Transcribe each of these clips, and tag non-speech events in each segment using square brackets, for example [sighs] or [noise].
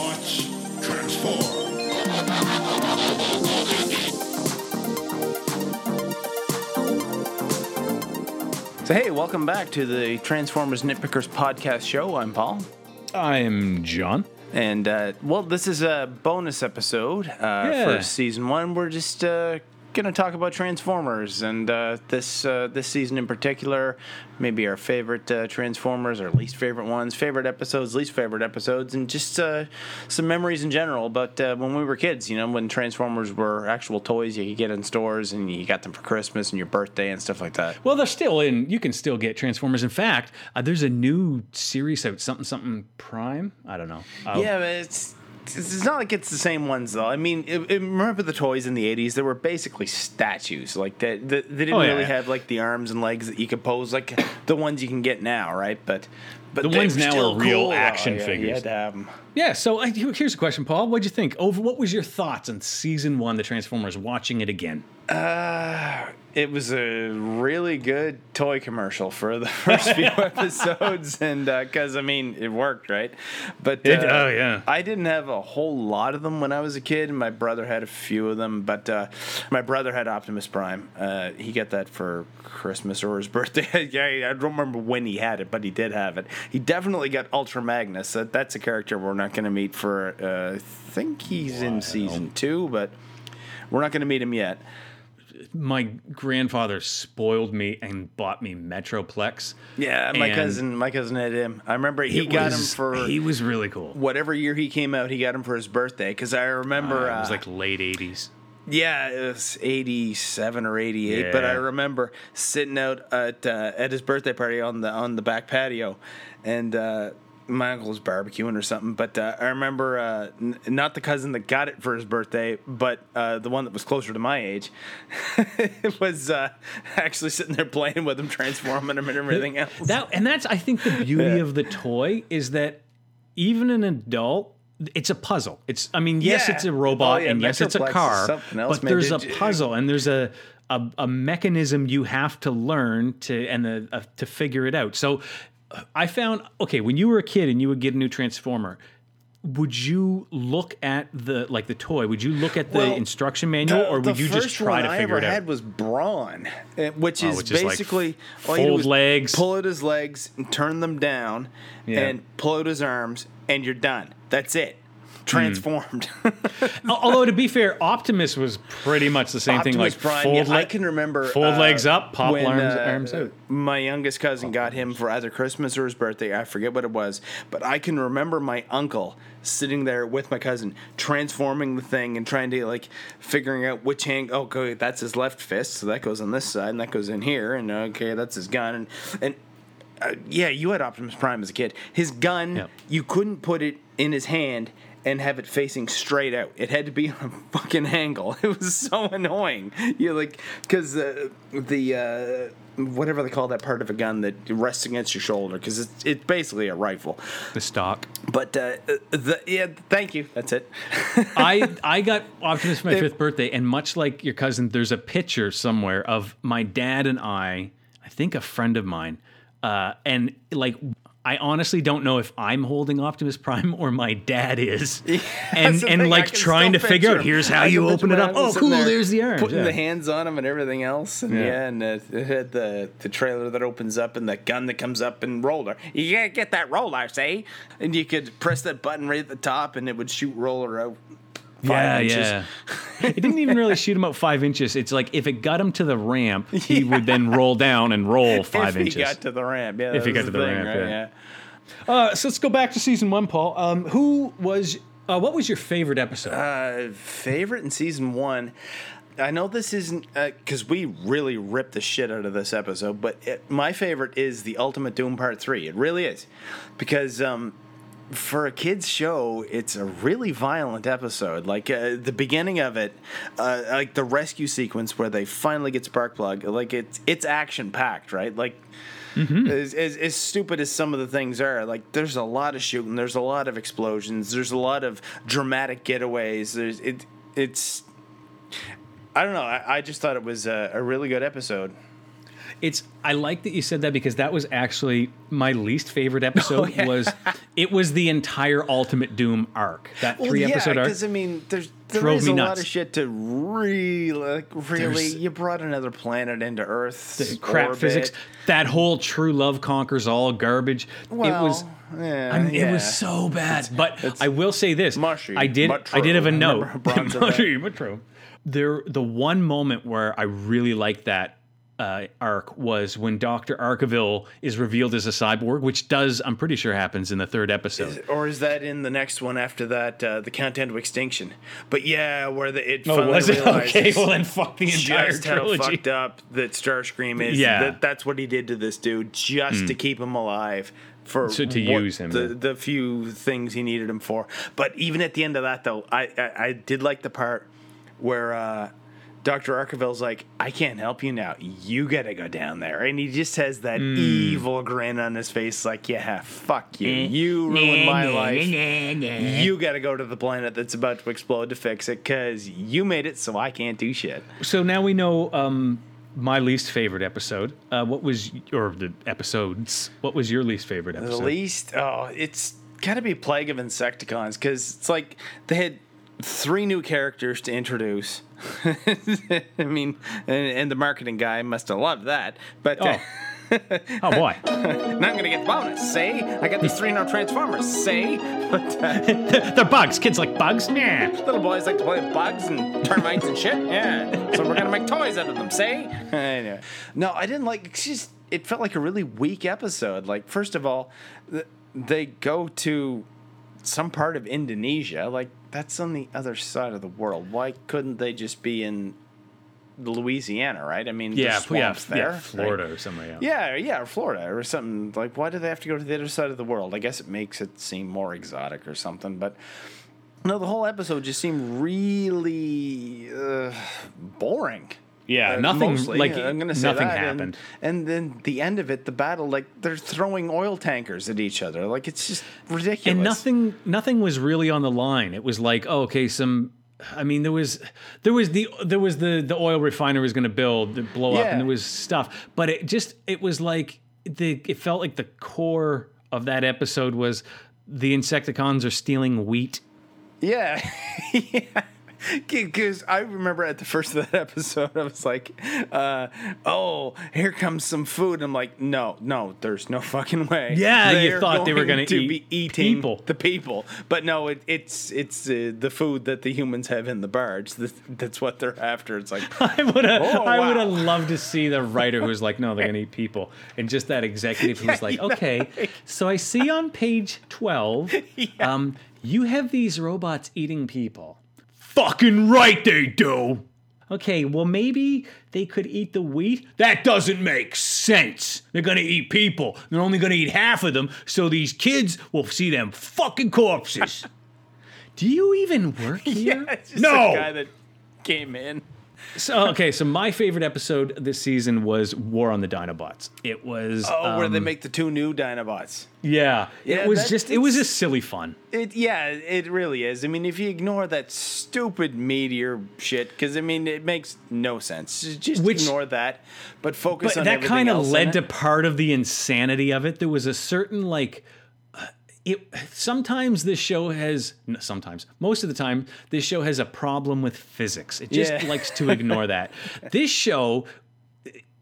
Autobots, transform. So, hey, welcome back to the Transformers Nitpickers podcast show. I'm Paul. I'm John. And, uh, well, this is a bonus episode uh, Yeah. for season one. We're just uh, going to talk about Transformers. And uh, this uh, this season in particular, maybe our favorite uh, Transformers, our least favorite ones, favorite episodes, least favorite episodes, and just uh, some memories in general. But uh, when we were kids, you know, when Transformers were actual toys you could get in stores and you got them for Christmas and your birthday and stuff like that. Well, they're still in. You can still get Transformers. In fact, uh, there's a new series out, something something Prime. I don't know. Uh, Yeah, but it's it's not like it's the same ones though. I mean, it, it- remember the toys in the '80s? They were basically statues. Like they, they, they didn't Oh, yeah. really have like the arms and legs that you could pose like [coughs] the ones you can get now, right? But but The ones now are real cool. action Oh, yeah, figures. had to have 'em. Yeah. So I, here's a question, Paul. What'd you think? Over what was your thoughts on season one, the Transformers? Watching it again. Uh, it was a really good toy commercial for the [laughs] first few [laughs] episodes, and because I mean it worked, right? But It- uh, oh, yeah. I didn't have a whole lot of them when I was a kid, my brother had a few of them. But uh, my brother had Optimus Prime. Uh, he got that for Christmas or his birthday. [laughs] yeah, I don't remember when he had it, but he did have it. He definitely got Ultra Magnus. That, that's a character we're not going to meet for. Uh, I think he's in season two, but we're not going to meet him yet. My grandfather spoiled me and bought me Metroplex. Yeah, my And cousin, my cousin had him. I remember he got was- him for He was really cool. whatever year he came out. He got him for his birthday because I remember Uh, it was uh, like late '80s. yeah, it was eighty seven or eighty eight. But I remember sitting out at uh, at his birthday party on the on the back patio, and. My uncle was barbecuing or something, but uh, I remember uh, n- not the cousin that got it for his birthday, but uh, the one that was closer to my age. [laughs] was uh, actually sitting there playing with him, transforming him, and everything else. That and that's I think the beauty of the toy is that even an adult it's a puzzle. It's I mean yes Yeah. it's a robot Oh, yeah, and yes it's a car else, but man. there's a you- puzzle and there's a a, a mechanism you have to learn to and the, uh, to figure it out. So I found okay when you were a kid and you would get a new transformer would you look at the like the toy? Would you look at the Well, instruction manual, The- or would you just try one to I figure ever it out? I had was Brawn, eh, which is which is like basically all you fold legs. pull out his legs, and turn them down, Yeah. and pull out his arms, and you're done. That's it. Transformed. [laughs] Al- Although to be fair, Optimus was pretty much the same thing. Like Prime. fold yeah, I can remember fold uh, legs up, pop when, arms, uh, arms out. My youngest cousin got him for either Christmas or his birthday. I forget what it was, but I can remember my uncle sitting there with my cousin, transforming the thing and trying to like figuring out which hand. Oh, okay, that's his left fist, so that goes on this side, and that goes in here, and okay, that's his gun, and and. Uh, yeah, you had Optimus Prime as a kid. His gun, Yep. you couldn't put it in his hand and have it facing straight out. It had to be on [laughs] a fucking angle. It was so annoying. You like because uh, the uh, whatever they call that part of a gun that rests against your shoulder because it's it's basically a rifle. the stock. But uh, the yeah, thank you. That's it. [laughs] I I got Optimus for my fifth birthday, and much like your cousin, there's a picture somewhere of my dad and I. I think a friend of mine, uh, and like. I honestly don't know if I'm holding Optimus Prime or my dad is, [laughs] and and like trying to figure out here's how you open it up. Oh, cool! there There's the arms. Putting yeah. the hands on him and everything else, and yeah, Yeah. and had the the trailer that opens up and the gun that comes up and roller. You gotta get that roller, say, and you could press that button right at the top, and it would shoot roller out. Five yeah, inches. yeah. [laughs] it didn't even really shoot him out five inches. It's like if it got him to the ramp, he [laughs] would then roll down and roll five if inches. If he got to the ramp, yeah. If that he got to the thing, ramp, right? yeah. Uh, so let's go back to season one, Paul. Um, who was? Uh, what was your favorite episode? Uh, favorite in season one. I know this isn't because we really ripped the shit out of this episode, but it, my favorite is the Ultimate Doom Part Three. It really is because um, for a kids show, it's a really violent episode. Like uh, the beginning of it, uh, like the rescue sequence where they finally get Sparkplug. Like it's it's action packed, right? Like. As, as, as stupid as some of the things are, like there's a lot of shooting, there's a lot of explosions, there's a lot of dramatic getaways. There's it, it's, I don't know. I, I just thought it was a, a really good episode. It's I like that you said that because that was actually my least favorite [laughs] oh, episode. Was it was the entire Ultimate Doom arc that three episode arc? Because I mean, there's there is a lot of shit to really, like, really. There's- you brought another planet into Earth. crap physics. That whole true love conquers all garbage. Well, it was. yeah, I mean, yeah. It was so bad. But I will say this: mushy, I did. but I did have a note. Remember Bronze of [laughs] that? mushy, but true. There, the one moment where I really liked that uh, arc was when Doctor Arkeville is revealed as a cyborg, which does, I'm pretty sure, happens in the third episode. Or is that in the next one after that, uh, the Countdown to Extinction? But yeah, where the it Oh, finally was it? [laughs] Okay, well then fuck the entire just how trilogy. fucked up that Starscream is. Yeah. Hmm. that, that's what he did to this dude just to keep him alive. For So to use him, the, the few things he needed him for. But even at the end of that, though, I I, I did like the part where uh, Doctor Arkeville's like, "I can't help you now. You gotta go down there," and he just has that Hmm. evil grin on his face, like, "Yeah, fuck you. You ruined my life." You got to go to the planet that's about to explode to fix it because you made it so I can't do shit. So now we know um, my least favorite episode. Uh, what was or the episodes? What was your least favorite episode? The least, oh, it's got to be Plague of Insecticons because it's like they had three new characters to introduce. [laughs] I mean, and, and the marketing guy must have loved that. But uh, Oh boy, not going to get the bonus. Say, I got these three new Transformers. Say, [laughs] but uh, [laughs] they're bugs. Kids like bugs. Yeah. little boys like to play with bugs and termites and shit. Yeah. So we're gonna make toys out of them. Say. Anyway. No, I didn't like. Just it felt like a really weak episode. Like first of all, th- they go to some part of Indonesia. Like that's on the other side of the world. Why couldn't they just be in Louisiana? Right. I mean, Yeah, there's yeah, there. yeah, Florida or somewhere. else. Yeah, yeah, or Florida or something. Like, why do they have to go to the other side of the world? I guess it makes it seem more exotic or something. But no, the whole episode just seemed really uh, boring. Yeah, Uh, nothing mostly. like I'm gonna say nothing that. Happened. And, then the end of it, the battle, like they're throwing oil tankers at each other. Like it's just ridiculous. and nothing nothing was really on the line. It was like, oh, okay, some. I mean, there was there was the there was the the oil refinery was going to build blow up, and there was stuff, but it just it was like the it felt like the core of that episode was the Insecticons are stealing wheat. Yeah. [laughs] yeah. Because I remember at the first of that [laughs] episode, I was like, uh, "Oh, here comes some food." I'm like, "No, no, there's no fucking way." Yeah, you They're thought they were going gonna eat be eating people. the people, but no, it, it's it's uh, the food that the humans have in the barge. That, that's what they're after. It's like, [laughs] I would have Oh, I would have loved to see the [laughs] writer who's like, no, they're gonna eat people, and just that executive who's like, okay, so I see on page twelve, um, you have these robots eating people. Fucking right they do. Okay, well maybe they could eat the wheat. That doesn't make sense. They're gonna eat people. They're only gonna eat half of them, so these kids will see them fucking corpses. [laughs] Do you even work here? [laughs] yeah, it's just no. a guy that came in. So okay, so my favorite episode this season was War on the Dinobots. It was Oh, where they um, make the two new Dinobots. yeah, Yeah, it was just it was just silly fun. It yeah, it really is. I mean, if you ignore that stupid meteor shit, because I mean, it makes no sense. Just- Which- ignore that, but focus But on that kind of led to part of the insanity of it. There was a certain like it sometimes this show has sometimes most of the time this show has a problem with physics. It just Yeah. likes to ignore that. [laughs] This show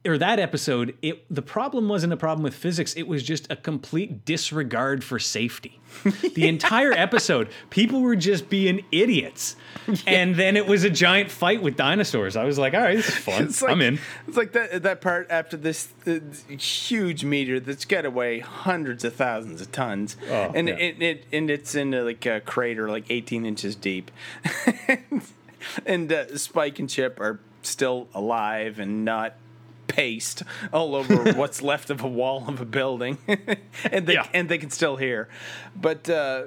or that episode, it the problem wasn't a problem with physics. It was just a complete disregard for safety. [laughs] The entire episode, people were just being idiots, and then it was a giant fight with dinosaurs. I was like, all right, this is [laughs] fun. Like, I'm in. It's like that that part after this uh, huge meteor that's got to weigh hundreds of thousands of tons, Oh, and yeah. it, it and it's in uh, like a crater like 18 inches deep, [laughs] and uh, Spike and Chip are still alive and not paste all over [laughs] what's left of a wall of a building, [laughs] and they Yeah. and they can still hear, but. Uh,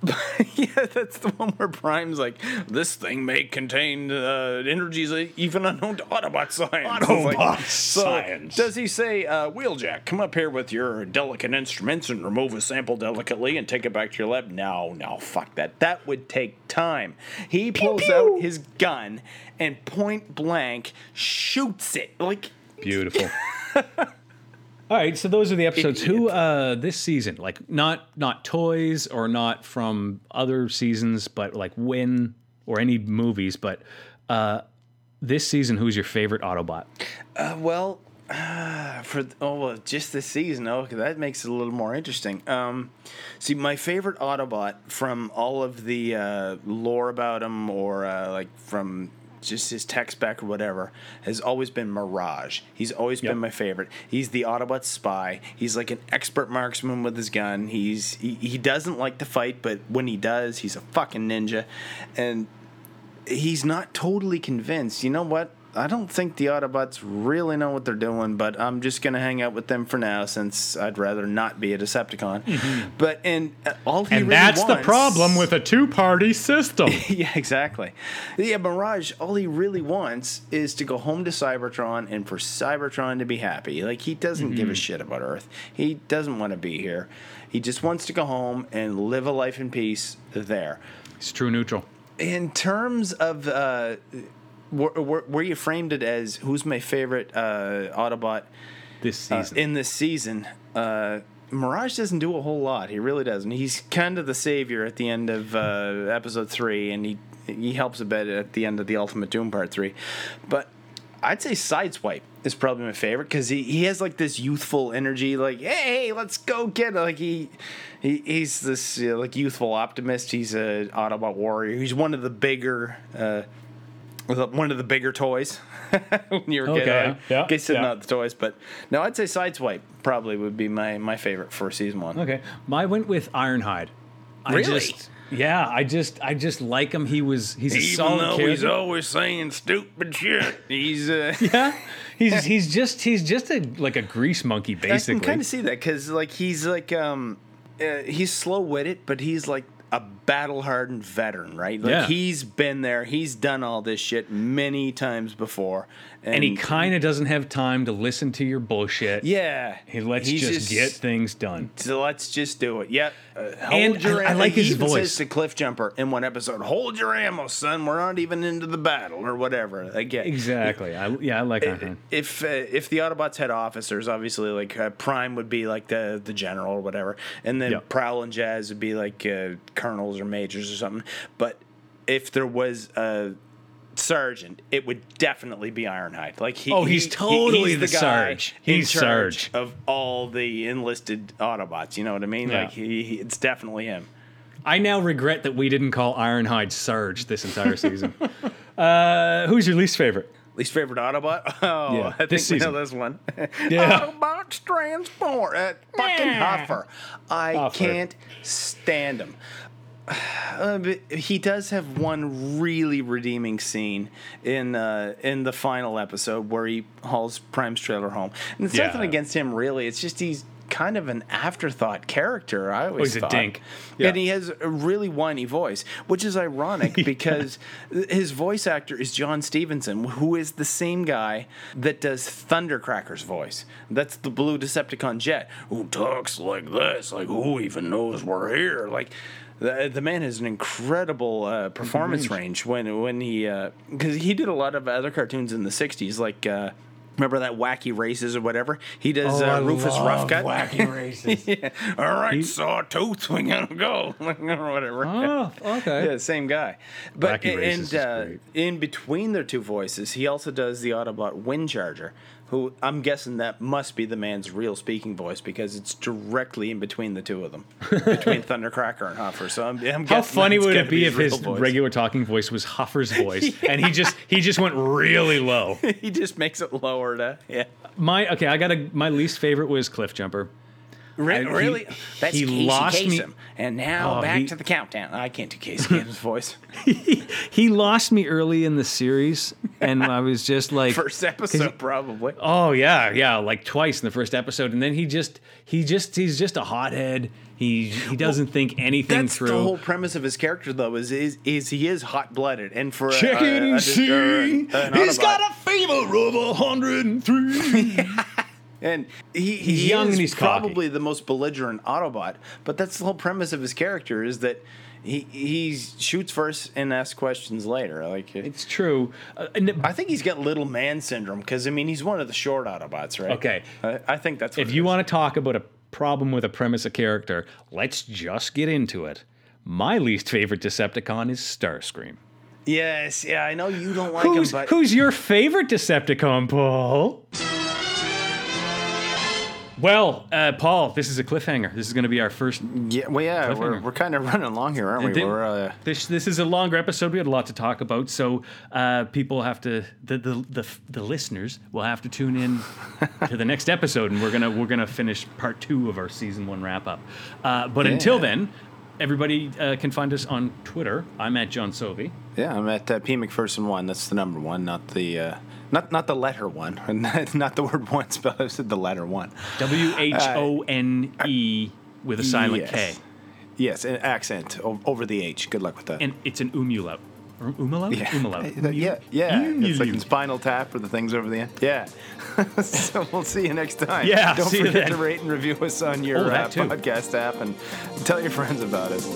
[laughs] yeah, that's the one where Prime's like, this thing may contain uh, energies even unknown to Autobot science. It's like, Autobot so science. Does he say, uh, Wheeljack, come up here with your delicate instruments and remove a sample delicately and take it back to your lab? No, no, fuck that. That would take time. He pulls out his gun and point blank shoots it. Like, Beautiful. [laughs] All right, so those are the episodes. Who uh this season? Like not not toys or not from other seasons, but like when or any movies, but uh this season who's your favorite Autobot? Uh, well, uh, for oh well, just this season, oh, okay, that makes it a little more interesting. Um, see, my favorite Autobot from all of the uh, lore about him, or uh, like from just his tech spec or whatever, has always been Mirage. He's always Yep. been my favorite. He's the Autobot spy. He's like an expert marksman with his gun. He's he, he doesn't like to fight, but when he does, he's a fucking ninja, and he's not totally convinced. You know what? I don't think the Autobots really know what they're doing, but I'm just gonna hang out with them for now since I'd rather not be a Decepticon. But and uh, all he And really that's the problem with a two-party system. [laughs] yeah, exactly. Yeah, Mirage, all he really wants is to go home to Cybertron and for Cybertron to be happy. Like, he doesn't give a shit about Earth. He doesn't want to be here. He just wants to go home and live a life in peace there. He's true neutral. In terms of uh, where, where, where you framed it as who's my favorite uh, Autobot This uh, season. in this season, uh, Mirage doesn't do a whole lot. He really doesn't. He's kind of the savior at the end of uh, episode three, and he he helps a bit at the end of the Ultimate Doom Part three. But I'd say Sideswipe is probably my favorite because he, he has like this youthful energy, like hey, let's go get it. like he. He, he's this uh, like youthful optimist. He's a Autobot warrior. He's one of the bigger, uh, one of the bigger toys [laughs] when you were a kid. Okay, I yeah, guess it's yeah. not the toys, but no, I'd say Sideswipe probably would be my, my favorite for season one. Okay, my went with Ironhide. I Really? Just, yeah, I just I just like him. He was he's a Even solid though character. he's always saying stupid shit, he's uh, [laughs] yeah, he's [laughs] he's just he's just a like a grease monkey basically. I can kind of see that because like he's like um uh, he's slow witted, but he's like a battle hardened veteran, right? Like Yeah. he's been there, he's done all this shit many times before, and, and he kind of doesn't have time to listen to your bullshit. yeah, he lets he's just, get things done. So let's just do it. Yep. Uh, hold And your I- I like he his voice. Says to Cliff Jumper in one episode, "Hold your ammo, son. We're not even into the battle or whatever." Again, Exactly. I, yeah, I like Ironhide. If uh, if the Autobots had officers, obviously like uh, Prime would be like the the general or whatever, and then Yeah. Prowl and Jazz would be like uh, colonels or majors or something. But if there was a sergeant, it would definitely be Ironhide. Like he, Oh, he's he- totally the guy Sarge. He's Sarge. of all the enlisted Autobots. You know what I mean? Yeah. Like he, he, it's definitely him. I now regret that we didn't call Ironhide Surge this entire season. [laughs] uh, who's your least favorite? Least favorite Autobot? [laughs] Oh, Yeah, I think this we season. know this one. [laughs] Yeah. Autobots transport. Uh, fucking Yeah. Huffer. I Huffer. can't stand him. [sighs] Uh, he does have one really redeeming scene in uh, in the final episode where he hauls Prime's trailer home, and it's Yeah. nothing against him really. It's just he's kind of an afterthought character. I always thought he's a dink. Yeah. and he has a really whiny voice, which is ironic [laughs] because his voice actor is John Stephenson, who is the same guy that does Thundercracker's voice. That's the blue Decepticon jet who talks like this, like who even knows we're here, like. The, the man has an incredible uh, performance range when when he because he did a lot of other cartoons in the '60s like uh, remember that wacky races or whatever he does Oh, uh, Rufus Ruffcut Wacky [laughs] Races. yeah. All right, Sawtooth, we gotta go or [laughs] whatever. Oh, okay. Yeah, same guy. But Wacky Races and uh, in between their two voices, he also does the Autobot Windcharger, who I'm guessing that must be the man's real speaking voice because it's directly in between the two of them, [laughs] between Thundercracker and Huffer. So I'm, I'm How funny would it be be if his voice. regular talking voice was Huffer's [laughs] voice, and he just he just went really low? [laughs] he just makes it lower to yeah. My okay, I got a my least favorite was Cliff Jumper. Re- I- he- really? That's he Casey lost me- And now Oh, back he- to the countdown. I can't do Casey Kasem's voice. [laughs] He lost me early in the series, and I was just like, First [laughs] episode, probably. oh yeah, yeah, like twice in the first episode, and then he just he just he's just a hothead. He he doesn't think anything That's through. the whole premise of his character, though, is is, is he is hot blooded, and for Check a, it a, and a, see. an He's Autobot- got a fever of a hundred and three. [laughs] And he, He's he young and he's cocky. probably the most belligerent Autobot, but that's the whole premise of his character is that he he shoots first and asks questions later. Like It's true. Uh, and I think he's got little man syndrome because I mean he's one of the short Autobots, right? Okay. I, I think that's what if it you want to talk about a problem with a premise of character, let's just get into it. My least favorite Decepticon is Starscream. Yes, yeah, I know you don't like Who's, him, but who's your favorite Decepticon, Paul? Well, uh, Paul, this is a cliffhanger. This is going to be our first. yeah, well, yeah, we're, we're kind of running along here, aren't we? We're uh, this this is a longer episode. We had a lot to talk about, so uh, people have to the, the the the listeners will have to tune in to the next episode, and we're gonna we're gonna finish part two of our season one wrap up. Uh, but until then, everybody uh, can find us on Twitter. I'm at John Sovey. yeah. I'm at uh, P McPherson one. That's the number one, not the uh, not not the letter one, [laughs] not, the word one spelled. I said the letter one. W H O N E with a silent yes. K, Yes, an accent over the H. Good luck with that. and it's an umlaut. Or Umlaut? yeah, Umlaut. [laughs] Uh, yeah, yeah. It's like in Spinal Tap or the things over the end. Yeah. [laughs] so we'll see you next time. Yeah, Don't forget to rate and review us on your Oh, uh, podcast app and tell your friends about us.